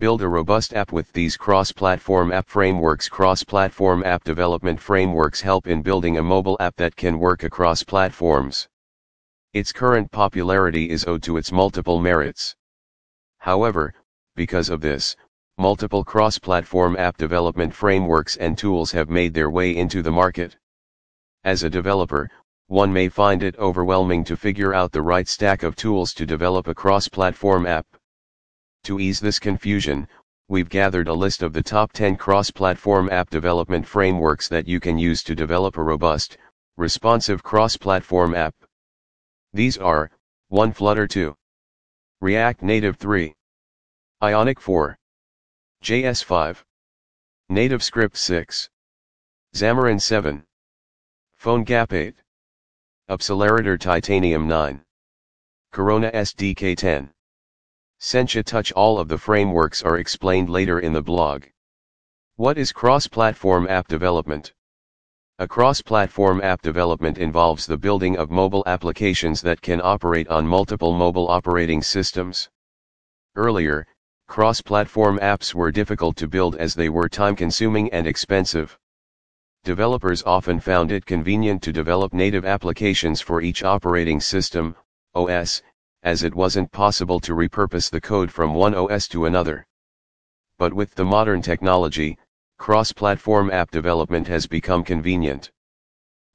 Build a robust app with these cross-platform app frameworks. Cross-platform app development frameworks help in building a mobile app that can work across platforms. Its current popularity is owed to its multiple merits. However, because of this, multiple cross-platform app development frameworks and tools have made their way into the market. As a developer, one may find it overwhelming to figure out the right stack of tools to develop a cross-platform app. To ease this confusion, we've gathered a list of the top 10 cross-platform app development frameworks that you can use to develop a robust, responsive cross-platform app. These are, 1 Flutter 2, React Native 3, Ionic 4, JS 5, NativeScript 6, Xamarin 7, PhoneGap 8, Appcelerator Titanium 9, Corona SDK 10. Sencha Touch All of the frameworks are explained later in the blog. What is cross-platform app development? A cross-platform app development involves the building of mobile applications that can operate on multiple mobile operating systems. Earlier, cross-platform apps were difficult to build as they were time-consuming and expensive. Developers often found it convenient to develop native applications for each operating system, OS, as it wasn't possible to repurpose the code from one OS to another. But with the modern technology, cross-platform app development has become convenient.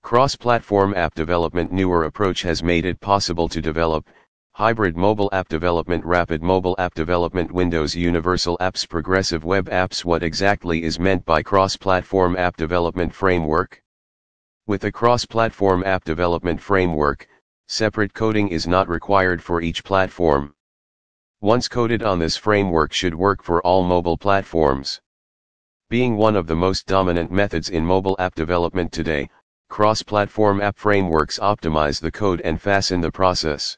Cross-platform app development newer approach has made it possible to develop, hybrid mobile app development rapid mobile app development Windows Universal Apps Progressive Web Apps What exactly is meant by cross-platform app development framework? With a cross-platform app development framework, Separate coding is not required for each platform. Once coded on this framework should work for all mobile platforms. Being one of the most dominant methods in mobile app development today, cross-platform app frameworks optimize the code and fasten the process.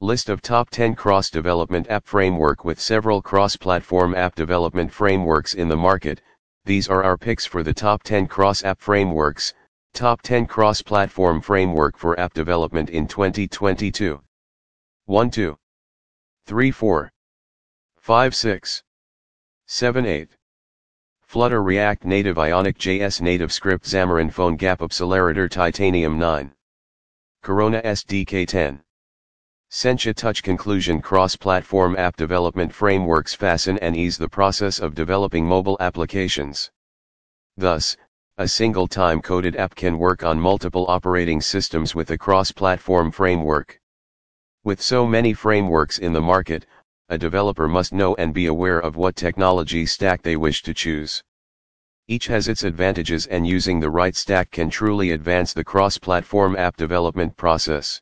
List of top 10 cross-development app framework with several cross-platform app development frameworks in the market. These are our picks for the top 10 cross-app frameworks, Top 10 Cross-Platform Framework for App Development in 2022. 1 2. 3 4. 5 6. 7 8. Flutter React Native Ionic JS Native Script Xamarin PhoneGap Appcelerator Titanium 9. Corona SDK 10. Sencha Touch Conclusion Cross-Platform App Development Frameworks fasten and ease the process of developing mobile applications. Thus, a single time-coded app can work on multiple operating systems with a cross-platform framework. With so many frameworks in the market, a developer must know and be aware of what technology stack they wish to choose. Each has its advantages and using the right stack can truly advance the cross-platform app development process.